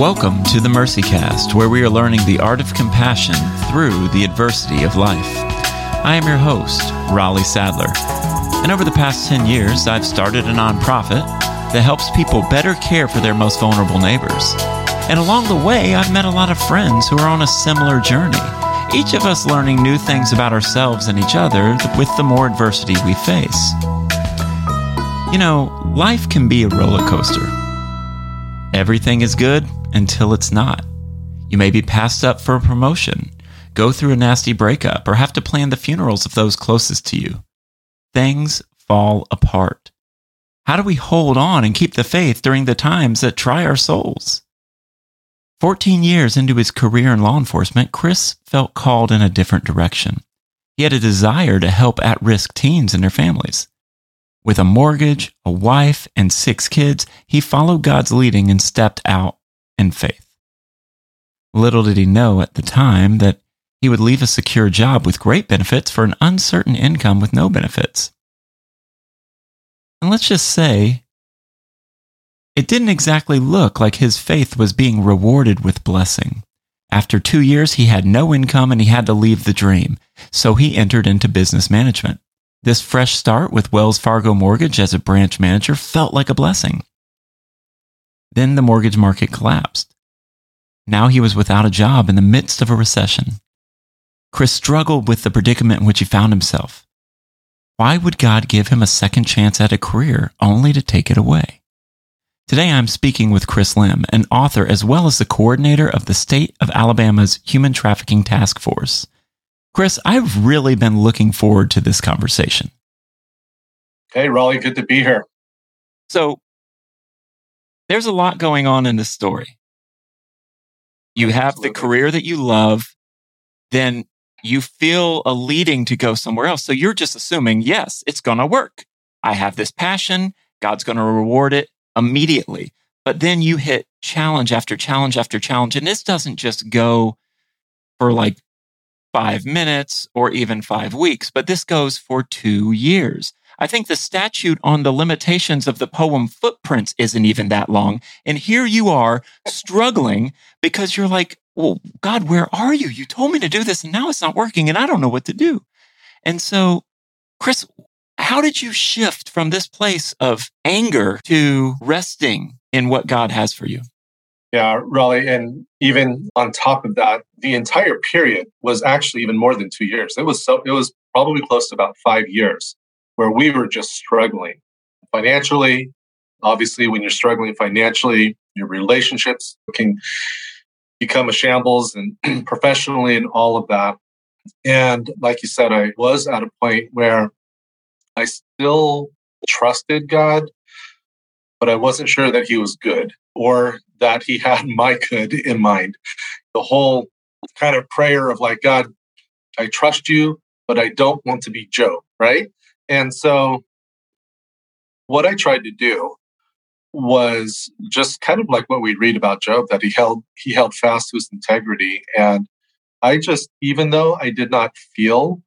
Welcome to the Mercy Cast, where we are learning the art of compassion through the adversity of life. I am your host, Raleigh Sadler. And over the past 10 years, I've started a nonprofit that helps people better care for their most vulnerable neighbors. And along the way, I've met a lot of friends who are on a similar journey, each of us learning new things about ourselves and each other with the more adversity we face. You know, life can be a roller coaster. Everything is good until it's not. You may be passed up for a promotion, go through a nasty breakup, or have to plan the funerals of those closest to you. Things fall apart. How do we hold on and keep the faith during the times that try our souls? 14 years into his career in law enforcement, Chris felt called in a different direction. He had a desire to help at risk teens and their families. With a mortgage, a wife, and six kids, he followed God's leading and stepped out in faith. Little did he know at the time that he would leave a secure job with great benefits for an uncertain income with no benefits. And let's just say, it didn't exactly look like his faith was being rewarded with blessing. After two years, he had no income and he had to leave the dream, so he entered into business management. This fresh start with Wells Fargo Mortgage as a branch manager felt like a blessing. Then the mortgage market collapsed. Now he was without a job in the midst of a recession. Chris struggled with the predicament in which he found himself. Why would God give him a second chance at a career only to take it away? Today I'm speaking with Chris Lim, an author as well as the coordinator of the state of Alabama's Human Trafficking Task Force. Chris, I've really been looking forward to this conversation. Hey, Raleigh, good to be here. So, there's a lot going on in this story. You have Absolutely. the career that you love, then you feel a leading to go somewhere else. So, you're just assuming, yes, it's going to work. I have this passion, God's going to reward it immediately. But then you hit challenge after challenge after challenge. And this doesn't just go for like five minutes or even five weeks, but this goes for two years. I think the statute on the limitations of the poem Footprints isn't even that long. And here you are struggling because you're like, well, God, where are you? You told me to do this and now it's not working and I don't know what to do. And so, Chris, how did you shift from this place of anger to resting in what God has for you? Yeah, Raleigh. And even on top of that, the entire period was actually even more than two years. It was so it was probably close to about five years where we were just struggling financially. Obviously, when you're struggling financially, your relationships can become a shambles and professionally and all of that. And like you said, I was at a point where I still trusted God, but I wasn't sure that He was good or that he had my good in mind. The whole kind of prayer of like, God, I trust you, but I don't want to be Job, right? And so what I tried to do was just kind of like what we read about Job, that he held he held fast to his integrity. And I just, even though I did not feel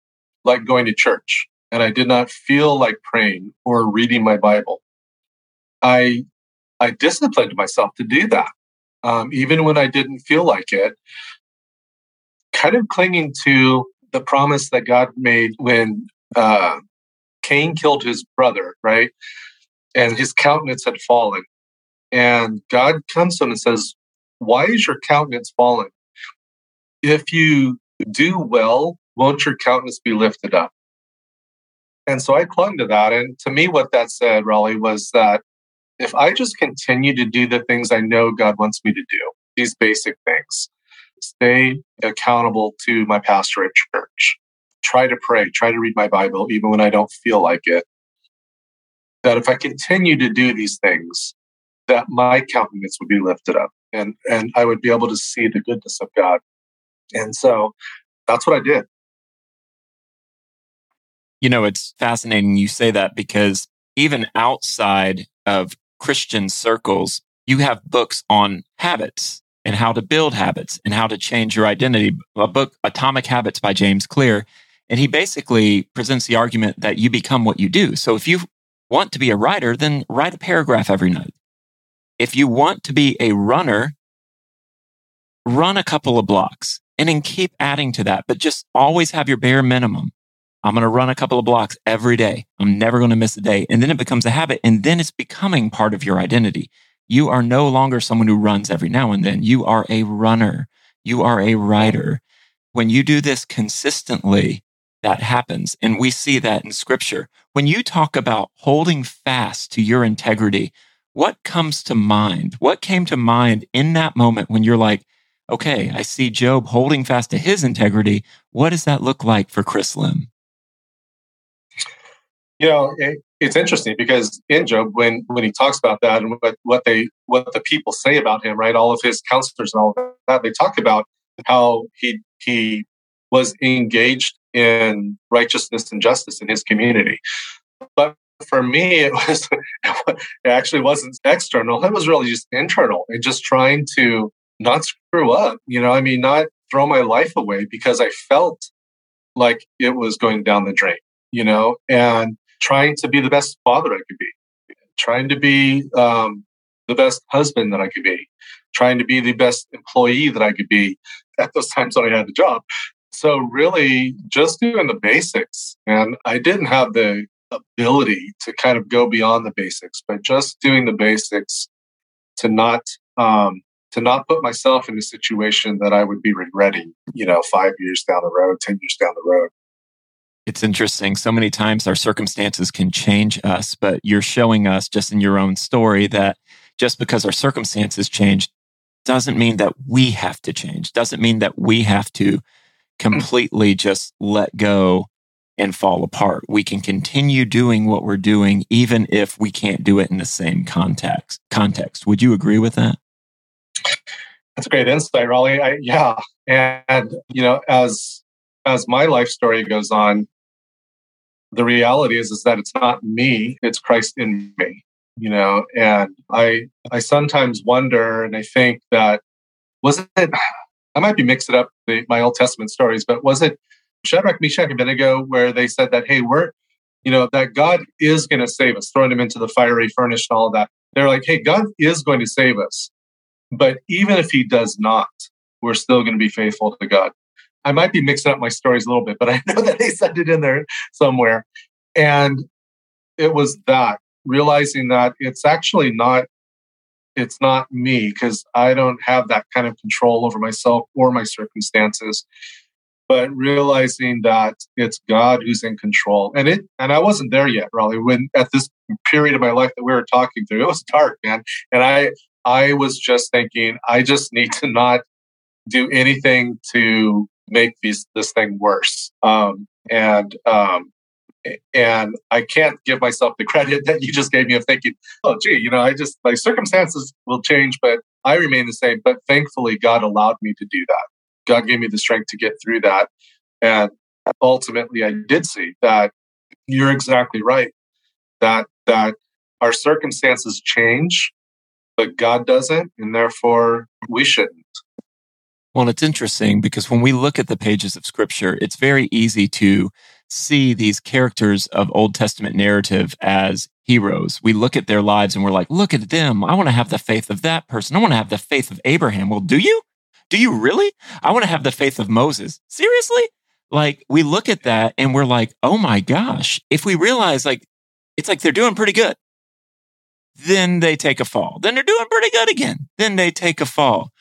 like going to church and I did not feel like praying or reading my Bible, I I disciplined myself to do that, um, even when I didn't feel like it. Kind of clinging to the promise that God made when uh, Cain killed his brother, right? And his countenance had fallen. And God comes to him and says, Why is your countenance fallen? If you do well, won't your countenance be lifted up? And so I clung to that. And to me, what that said, Raleigh, was that if I just continue to do the things I know God wants me to do, these basic things, stay accountable to my pastor at church, try to pray, try to read my Bible, even when I don't feel like it, that if I continue to do these things, that my countenance would be lifted up and, and I would be able to see the goodness of God. And so that's what I did. You know, it's fascinating you say that because even outside of Christian circles, you have books on habits and how to build habits and how to change your identity. A book, Atomic Habits by James Clear. And he basically presents the argument that you become what you do. So if you want to be a writer, then write a paragraph every night. If you want to be a runner, run a couple of blocks and then keep adding to that, but just always have your bare minimum. I'm going to run a couple of blocks every day. I'm never going to miss a day. And then it becomes a habit and then it's becoming part of your identity. You are no longer someone who runs every now and then. You are a runner. You are a writer. When you do this consistently, that happens. And we see that in scripture. When you talk about holding fast to your integrity, what comes to mind? What came to mind in that moment when you're like, okay, I see Job holding fast to his integrity. What does that look like for Chris Lim? You know, it, it's interesting because in Job, when when he talks about that and what, what they what the people say about him, right? All of his counselors and all of that, they talk about how he he was engaged in righteousness and justice in his community. But for me, it was it actually wasn't external. It was really just internal and just trying to not screw up. You know, I mean, not throw my life away because I felt like it was going down the drain. You know, and trying to be the best father I could be, trying to be um, the best husband that I could be, trying to be the best employee that I could be at those times when I had the job. So really just doing the basics. And I didn't have the ability to kind of go beyond the basics, but just doing the basics to not um, to not put myself in a situation that I would be regretting, you know, five years down the road, ten years down the road. It's interesting. So many times our circumstances can change us, but you're showing us just in your own story that just because our circumstances change doesn't mean that we have to change, doesn't mean that we have to Mm. completely just let go and fall apart. We can continue doing what we're doing even if we can't do it in the same context. Context. Would you agree with that? That's a great insight, Raleigh. I, yeah, and you know, as as my life story goes on, the reality is is that it's not me; it's Christ in me. You know, and I I sometimes wonder, and I think that was it I might be mixing up the, my Old Testament stories, but was it Shadrach, Meshach, and Abednego where they said that, hey, we're, you know, that God is going to save us, throwing them into the fiery furnace and all that. They're like, hey, God is going to save us. But even if he does not, we're still going to be faithful to God. I might be mixing up my stories a little bit, but I know that they said it in there somewhere. And it was that realizing that it's actually not it's not me because I don't have that kind of control over myself or my circumstances. But realizing that it's God who's in control, and it, and I wasn't there yet, really. When at this period of my life that we were talking through, it was dark, man, and I, I was just thinking, I just need to not do anything to make these this thing worse. Um, and um, and I can't give myself the credit that you just gave me of thinking, oh, gee, you know, I just, my circumstances will change, but I remain the same. But thankfully, God allowed me to do that. God gave me the strength to get through that. And ultimately, I did see that you're exactly right. That, that our circumstances change, but God doesn't. And therefore, we shouldn't. Well, it's interesting because when we look at the pages of scripture, it's very easy to see these characters of Old Testament narrative as heroes. We look at their lives and we're like, look at them. I want to have the faith of that person. I want to have the faith of Abraham. Well, do you? Do you really? I want to have the faith of Moses. Seriously? Like we look at that and we're like, oh my gosh. If we realize like, it's like they're doing pretty good. Then they take a fall. Then they're doing pretty good again. Then they take a fall.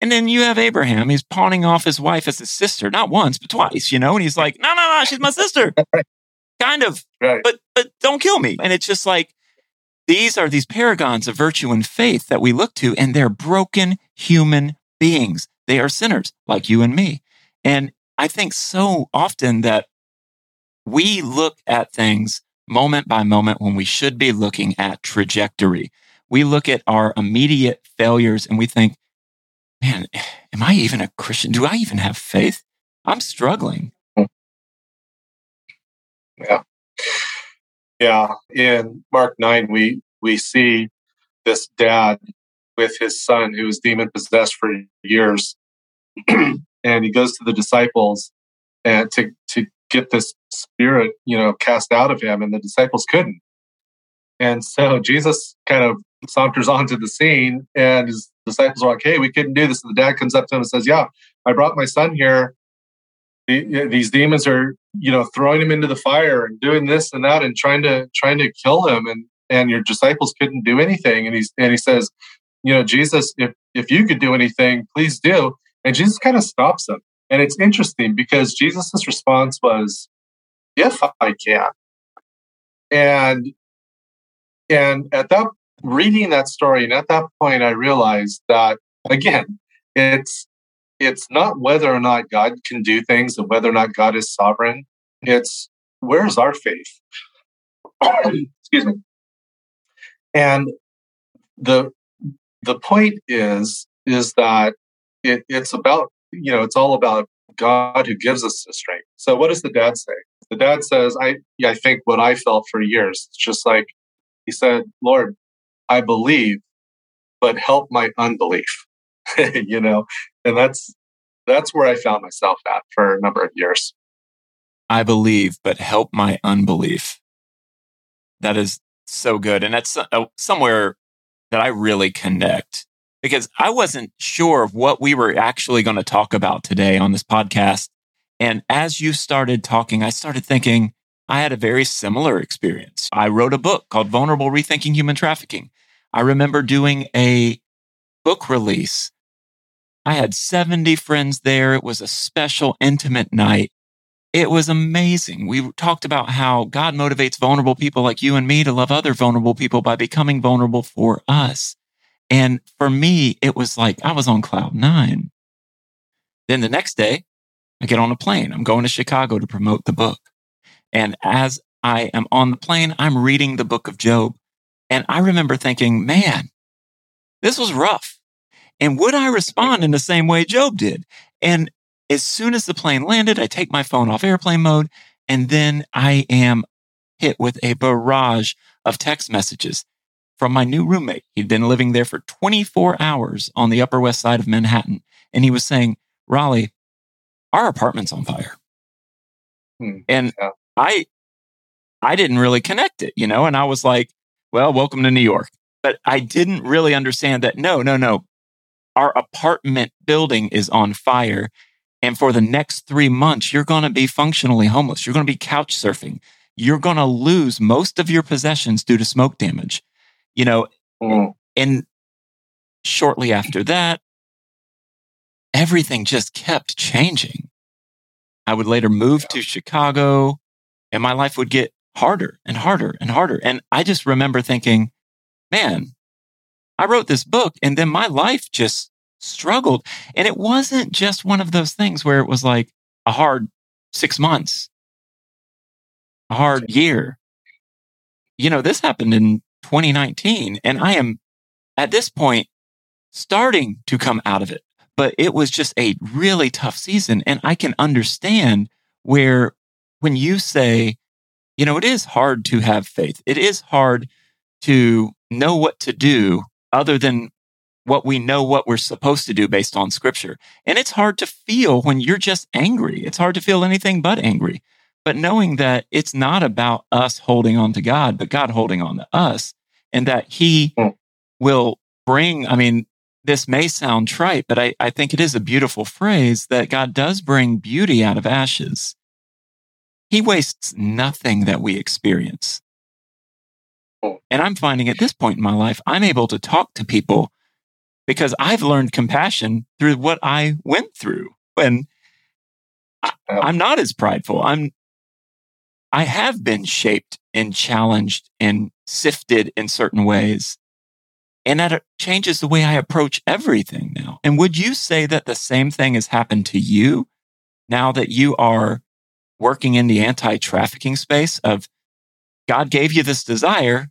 And then you have Abraham. He's pawning off his wife as his sister, not once, but twice, you know? And he's like, no, no, no, she's my sister. kind of. Right. But but don't kill me. And it's just like these are these paragons of virtue and faith that we look to, and they're broken human beings. They are sinners like you and me. And I think so often that we look at things moment by moment when we should be looking at trajectory. We look at our immediate failures and we think, man, am I even a Christian? Do I even have faith? I'm struggling. Yeah. Yeah. In Mark 9, we, we see this dad with his son who was demon possessed for years. and he goes to the disciples and to, to get this spirit, you know, cast out of him, and the disciples couldn't. And so Jesus kind of saunters onto the scene and his disciples are like, hey, we couldn't do this. And the dad comes up to him and says, yeah, I brought my son here. These demons are, you know, throwing him into the fire and doing this and that and trying to trying to kill him. And and your disciples couldn't do anything. And he's and he says, you know, Jesus, if if you could do anything, please do. And Jesus kind of stops him. And it's interesting because Jesus' response was, if I can. And and at that reading that story, and at that point I realized that again, it's it's not whether or not God can do things and whether or not God is sovereign. It's where's our faith? Excuse me. And the the point is is that it, it's about you know it's all about God who gives us the strength. So what does the dad say? The dad says, I I think what I felt for years. It's just like he said, Lord, I believe, but help my unbelief. you know, and that's that's where I found myself at for a number of years. I believe, but help my unbelief. That is so good. And that's uh, somewhere that I really connect because I wasn't sure of what we were actually going to talk about today on this podcast. And as you started talking, I started thinking I had a very similar experience. I wrote a book called Vulnerable Rethinking Human Trafficking. I remember doing a book release. I had 70 friends there. It was a special, intimate night. It was amazing. We talked about how God motivates vulnerable people like you and me to love other vulnerable people by becoming vulnerable for us. And for me, it was like I was on cloud nine. Then the next day, I get on a plane. I'm going to Chicago to promote the book. And as I am on the plane, I'm reading the book of Job. And I remember thinking, man, this was rough. And would I respond in the same way Job did? And as soon as the plane landed, I take my phone off airplane mode, and then I am hit with a barrage of text messages from my new roommate. He'd been living there for 24 hours on the Upper West Side of Manhattan. And he was saying, Raleigh, our apartment's on fire. Hmm. And yeah. I, I didn't really connect it, you know, and I was like, well, welcome to New York. But I didn't really understand that. No, no, no. Our apartment building is on fire and for the next three months, you're going to be functionally homeless. You're going to be couch surfing. You're going to lose most of your possessions due to smoke damage. You know, mm. and shortly after that, everything just kept changing. I would later move to Chicago and my life would get harder and harder and harder. And I just remember thinking, man, I wrote this book and then my life just struggled. And it wasn't just one of those things where it was like a hard six months, a hard year. You know, this happened in 2019 and I am at this point starting to come out of it, but it was just a really tough season. And I can understand where when you say, you know, it is hard to have faith. It is hard to know what to do other than what we know what we're supposed to do based on scripture. And it's hard to feel when you're just angry. It's hard to feel anything but angry. But knowing that it's not about us holding on to God, but God holding on to us and that he hmm. will bring, I mean, this may sound trite, but I, I think it is a beautiful phrase that God does bring beauty out of ashes. He wastes nothing that we experience. Hmm. And I'm finding at this point in my life, I'm able to talk to people because I've learned compassion through what I went through. And I, I'm not as prideful. I'm, I have been shaped and challenged and sifted in certain ways. And that changes the way I approach everything now. And would you say that the same thing has happened to you now that you are working in the anti trafficking space of God gave you this desire,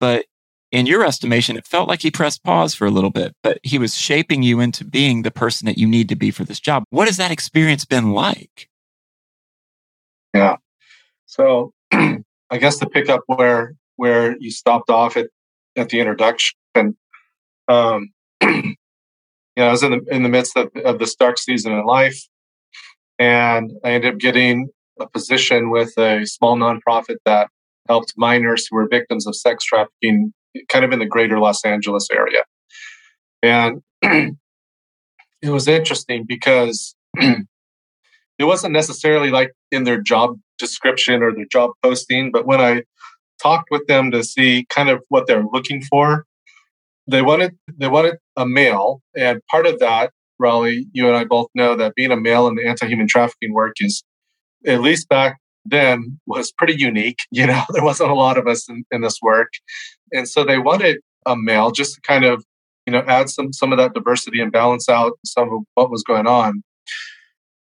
but in your estimation, it felt like he pressed pause for a little bit, but he was shaping you into being the person that you need to be for this job. What has that experience been like? Yeah. So I guess to pick up where where you stopped off at, at the introduction, um, you know, I was in the in the midst of, of this dark season in life, and I ended up getting a position with a small nonprofit that helped minors who were victims of sex trafficking kind of in the greater Los Angeles area. And it was interesting because it wasn't necessarily like in their job description or their job posting, but when I talked with them to see kind of what they're looking for, they wanted they wanted a male, and part of that, Raleigh, you and I both know that being a male in the anti-human trafficking work is, at least back then, was pretty unique. You know, there wasn't a lot of us in, in this work, and so they wanted a male just to kind of you know add some some of that diversity and balance out some of what was going on.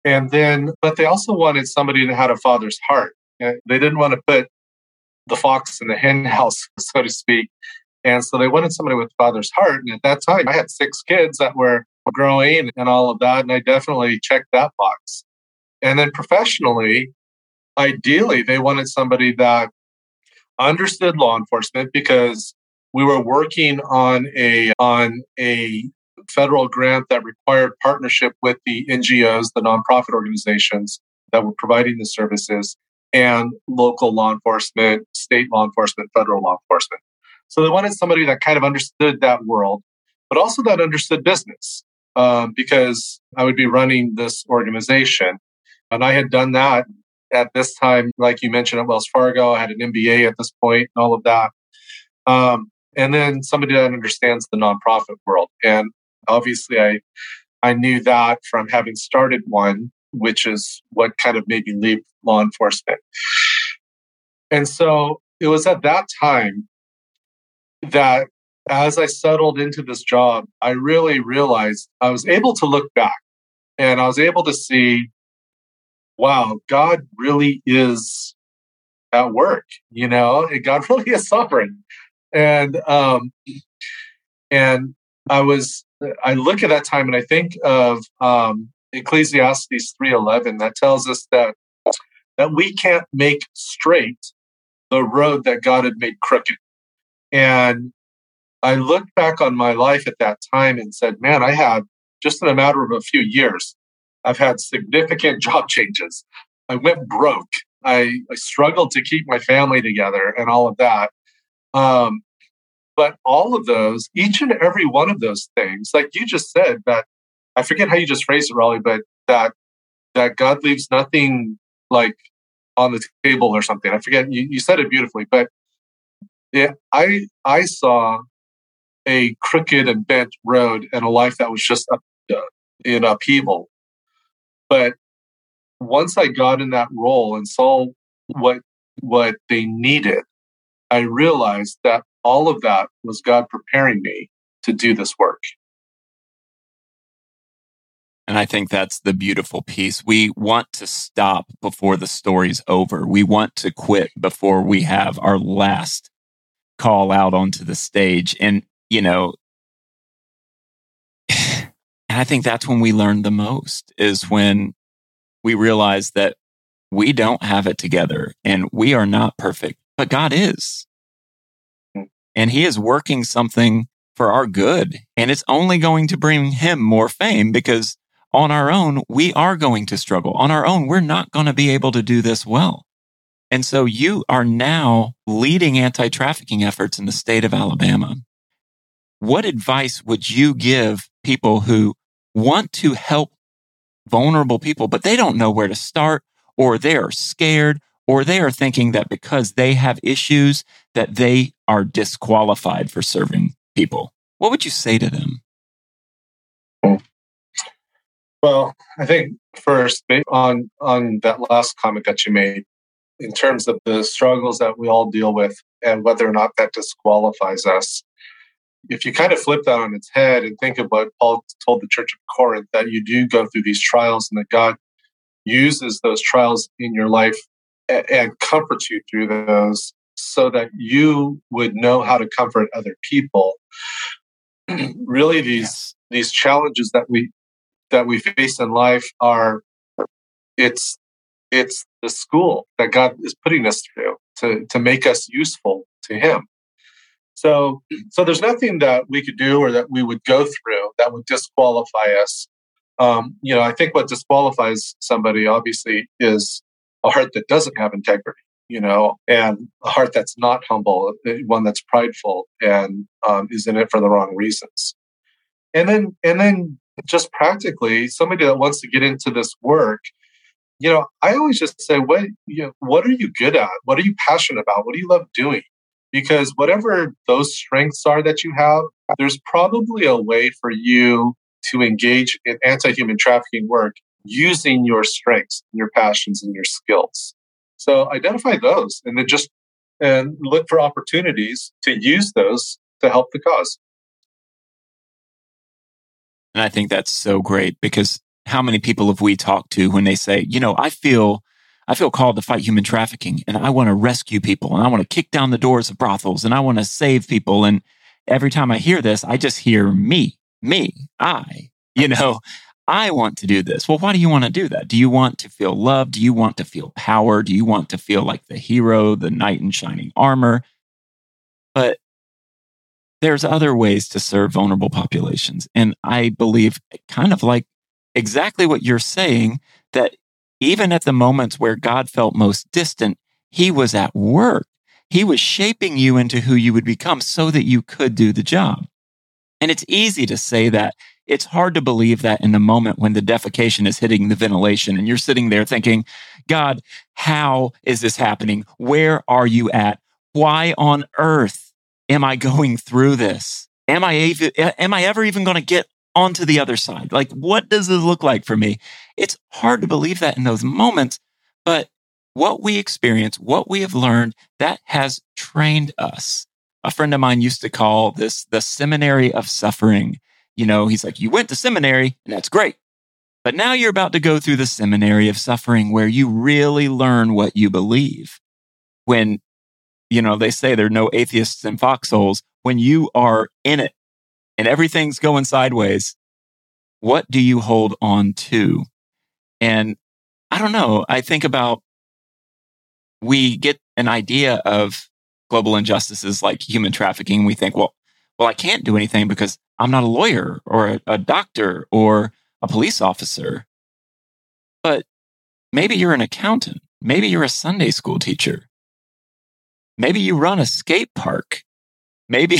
And then, but they also wanted somebody that had a father's heart. Uh, they didn't want to put the fox in the hen house, so to speak. And so they wanted somebody with father's heart. And at that time, I had six kids that were growing and all of that. And I definitely checked that box. And then professionally, ideally, they wanted somebody that understood law enforcement because we were working on a on a federal grant that required partnership with the NGOs, the nonprofit organizations that were providing the services, and local law enforcement, state law enforcement, federal law enforcement. So they wanted somebody that kind of understood that world, but also that understood business um, because I would be running this organization. And I had done that at this time, like you mentioned at Wells Fargo. I had an MBA at this point and all of that. Um, and then somebody that understands the nonprofit world. And obviously, I I knew that from having started one, which is what kind of made me leave law enforcement. And so it was at that time that as I settled into this job, I really realized I was able to look back and I was able to see, wow, God really is at work, you know, and God really is sovereign. And, um, and I was, I look at that time and I think of, um, Ecclesiastes 3:11 that tells us that that we can't make straight the road that God had made crooked. And I looked back on my life at that time and said, man, I had just in a matter of a few years, I've had significant job changes. I went broke. I, I struggled to keep my family together and all of that. Um, but all of those, each and every one of those things, like you just said, that I forget how you just phrased it, Raleigh, but that that God leaves nothing like on the table or something. I forget you, you said it beautifully, but yeah, I I saw a crooked and bent road and a life that was just up, uh, in upheaval. But once I got in that role and saw what what they needed, I realized that all of that was God preparing me to do this work. And I think that's the beautiful piece. We want to stop before the story's over. We want to quit before we have our last call out onto the stage. And, you know, and I think that's when we learn the most is when we realize that we don't have it together and we are not perfect, but God is. And he is working something for our good. And it's only going to bring him more fame because on our own, we are going to struggle. On our own, we're not going to be able to do this well. And so you are now leading anti trafficking efforts in the state of Alabama. What advice would you give people who want to help vulnerable people, but they don't know where to start, or they are scared, or they are thinking that because they have issues that they are disqualified for serving people? What would you say to them? Well, I think first on on that last comment that you made, in terms of the struggles that we all deal with and whether or not that disqualifies us. If you kind of flip that on its head and think of what Paul told the church of Corinth, that you do go through these trials and that God uses those trials in your life and, and comforts you through those so that you would know how to comfort other people. really, these yes. these challenges that we that we face in life are it's it's the school that God is putting us through to to make us useful to Him. So so there's nothing that we could do or that we would go through that would disqualify us. Um, you know, I think what disqualifies somebody obviously is a heart that doesn't have integrity. you know, and a heart that's not humble, uh, one that's prideful and um, is in it for the wrong reasons. And then, and then just practically, somebody that wants to get into this work, you know, I always just say, what, you know, what are you good at? What are you passionate about? What do you love doing? Because whatever those strengths are that you have, there's probably a way for you to engage in anti-human trafficking work using your strengths, your passions, and your skills. So identify those and then just and look for opportunities to use those to help the cause. And I think that's so great because how many people have we talked to when they say, you know, I feel I feel called to fight human trafficking and I want to rescue people and I want to kick down the doors of brothels and I want to save people. And every time I hear this, I just hear me, me, I, you know, I want to do this. Well, why do you want to do that? Do you want to feel loved? Do you want to feel power? Do you want to feel like the hero, the knight in shining armor? But there's other ways to serve vulnerable populations. And I believe, kind of like exactly what you're saying, that even at the moments where God felt most distant, he was at work. He was shaping you into who you would become so that you could do the job. And it's easy to say that it's hard to believe that in the moment when the defecation is hitting the ventilation and you're sitting there thinking, God, how is this happening? Where are you at? Why on earth am I going through this? Am I, am I ever even going to get onto the other side? Like, what does this look like for me? It's hard to believe that in those moments, but what we experience, what we have learned, that has trained us. A friend of mine used to call this the seminary of suffering you know, he's like, you went to seminary and that's great. But now you're about to go through the seminary of suffering where you really learn what you believe. When, you know, they say there are no atheists in foxholes. When you are in it and everything's going sideways, what do you hold on to? And I don't know. I think about we get an idea of global injustices like human trafficking. We think, well, well, I can't do anything because I'm not a lawyer or a, a doctor or a police officer. But maybe you're an accountant. Maybe you're a Sunday school teacher. Maybe you run a skate park. Maybe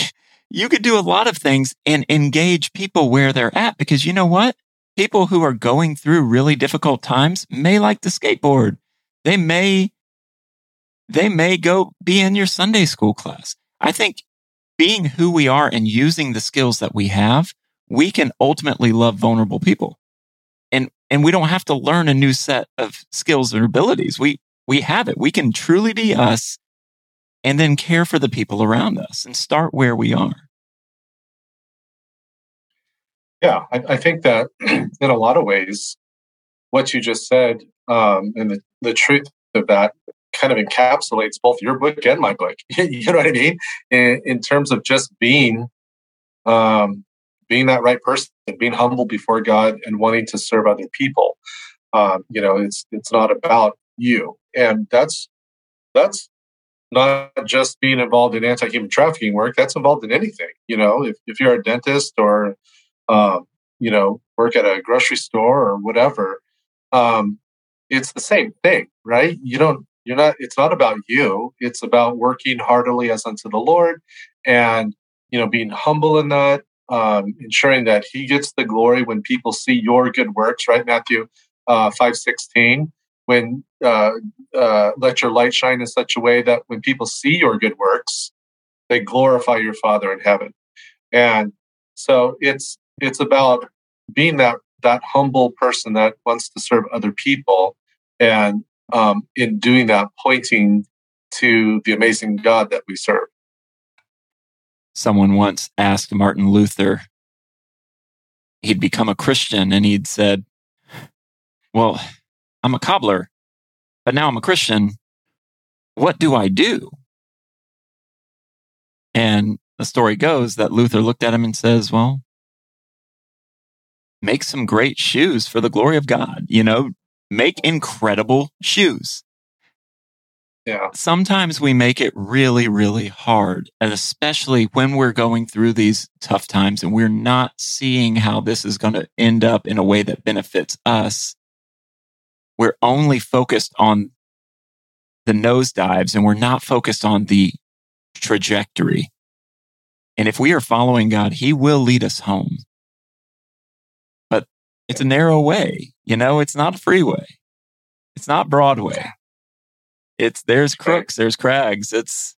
you could do a lot of things and engage people where they're at because you know what? People who are going through really difficult times may like to skateboard. They may, they may go be in your Sunday school class. I think being who we are and using the skills that we have, we can ultimately love vulnerable people. And, and we don't have to learn a new set of skills or abilities. We, we have it. We can truly be us and then care for the people around us and start where we are. Yeah, I, I think that in a lot of ways, what you just said um, and the, the truth of that kind of encapsulates both your book and my book. you know what I mean? In, in terms of just being, um, being that right person, being humble before God, and wanting to serve other people. Um, you know, it's it's not about you, and that's that's not just being involved in anti-human trafficking work. That's involved in anything. You know, if if you're a dentist or um, you know work at a grocery store or whatever, um, it's the same thing, right? You don't you're not it's not about you. It's about working heartily as unto the lord and you know being humble in that um, ensuring that he gets the glory when people see your good works right? Matthew uh, 516 when uh, uh, let your light shine in such a way that when people see your good works they glorify your father in heaven. And so it's it's about being that that humble person that wants to serve other people and um, in doing that, pointing to the amazing God that we serve. Someone once asked Martin Luther, he'd become a Christian, and he'd said, Well, I'm a cobbler, but now I'm a Christian. What do I do? And the story goes that Luther looked at him and says, Well, make some great shoes for the glory of God. You know, make incredible shoes. Yeah. Sometimes we make it really, really hard. And especially when we're going through these tough times and we're not seeing how this is going to end up in a way that benefits us. We're only focused on the nosedives and we're not focused on the trajectory. And if we are following God, He will lead us home. It's a narrow way, you know, it's not a freeway. It's not Broadway. It's there's crooks, there's crags. It's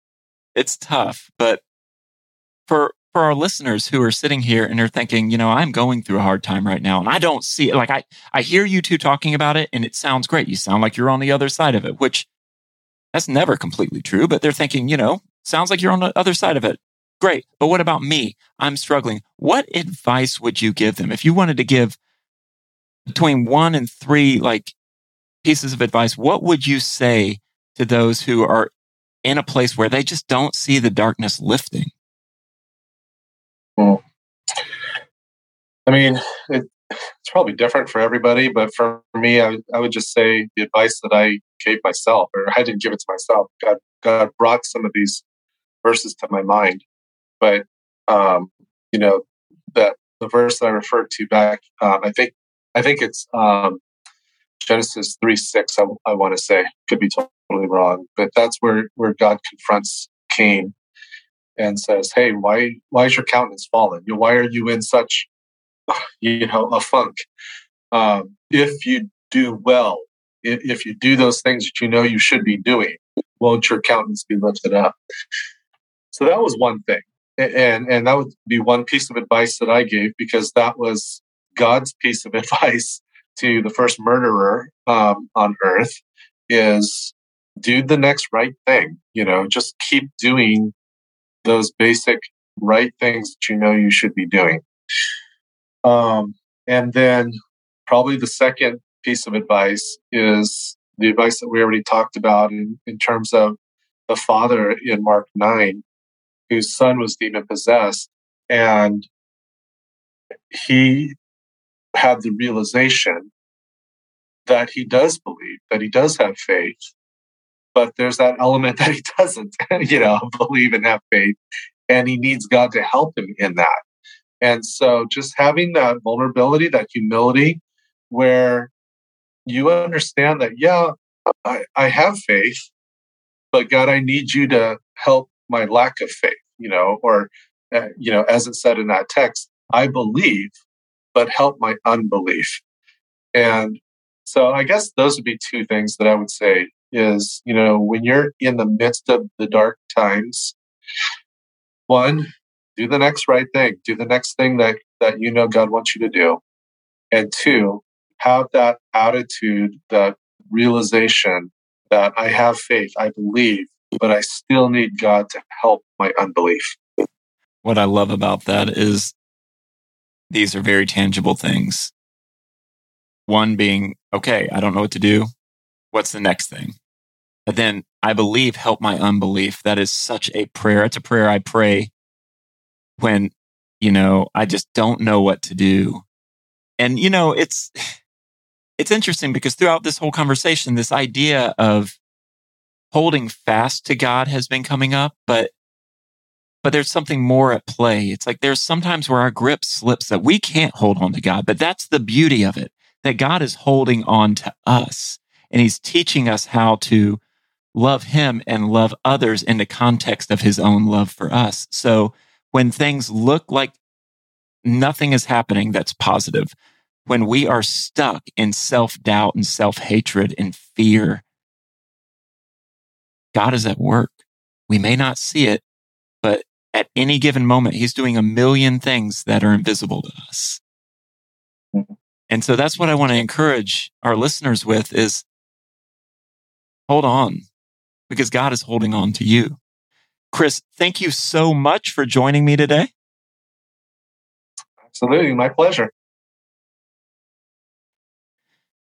it's tough. But for for our listeners who are sitting here and are thinking, you know, I'm going through a hard time right now and I don't see it. Like I, I hear you two talking about it and it sounds great. You sound like you're on the other side of it, which that's never completely true, but they're thinking, you know, sounds like you're on the other side of it. Great. But what about me? I'm struggling. What advice would you give them if you wanted to give between one and three like pieces of advice? What would you say to those who are in a place where they just don't see the darkness lifting? Well, I mean, it, it's probably different for everybody, but for me, I, I would just say the advice that I gave myself, or I didn't give it to myself. God, God brought some of these verses to my mind, but um, you know that the verse that I referred to back, um, I think, I think it's um, Genesis three six. I, I want to say could be totally wrong, but that's where where God confronts Cain and says, "Hey, why why is your countenance fallen? Why are you in such you know a funk? Um, if you do well, if you do those things that you know you should be doing, won't your countenance be lifted up?" So that was one thing, and and that would be one piece of advice that I gave because that was God's piece of advice to the first murderer um, on earth is do the next right thing. You know, just keep doing those basic right things that you know you should be doing. Um, and then probably the second piece of advice is the advice that we already talked about in, in terms of the father in Mark 9, whose son was demon possessed. And he had the realization that he does believe, that he does have faith, but there's that element that he doesn't, you know, believe and have faith, and he needs God to help him in that. And so, just having that vulnerability, that humility, where you understand that, yeah, I, I have faith, but God, I need you to help my lack of faith, you know, or, uh, you know, as it said in that text, I believe, but help my unbelief. And so I guess those would be two things that I would say is, you know, when you're in the midst of the dark times, one, do the next right thing, do the next thing that, that you know God wants you to do. And two, have that attitude, that realization that I have faith, I believe, but I still need God to help my unbelief. What I love about that is these are very tangible things. One being, okay, I don't know what to do. What's the next thing? But then I believe, help my unbelief. That is such a prayer. It's a prayer I pray when, you know, I just don't know what to do. And, you know, it's, it's interesting because throughout this whole conversation, this idea of holding fast to God has been coming up, but but there's something more at play. It's like there's sometimes where our grip slips that we can't hold on to God, but that's the beauty of it, that God is holding on to us and he's teaching us how to love him and love others in the context of his own love for us. So when things look like nothing is happening that's positive, when we are stuck in self doubt and self hatred and fear, God is at work. We may not see it, at any given moment, he's doing a million things that are invisible to us. Mm-hmm. And so that's what I want to encourage our listeners with is hold on because God is holding on to you. Chris, thank you so much for joining me today. Absolutely. My pleasure.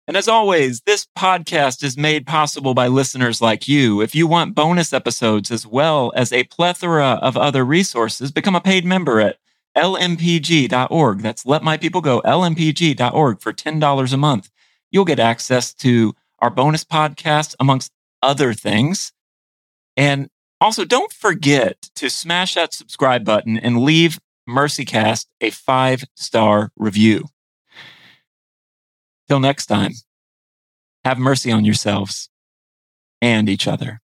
And as always, this podcast is made possible by listeners like you. If you want bonus episodes as well as a plethora of other resources, become a paid member at lmpg.org. That's let my people go, lmpg.org for $10 a month. You'll get access to our bonus podcast amongst other things. And also, don't forget to smash that subscribe button and leave MercyCast a five star review. Till next time, have mercy on yourselves and each other.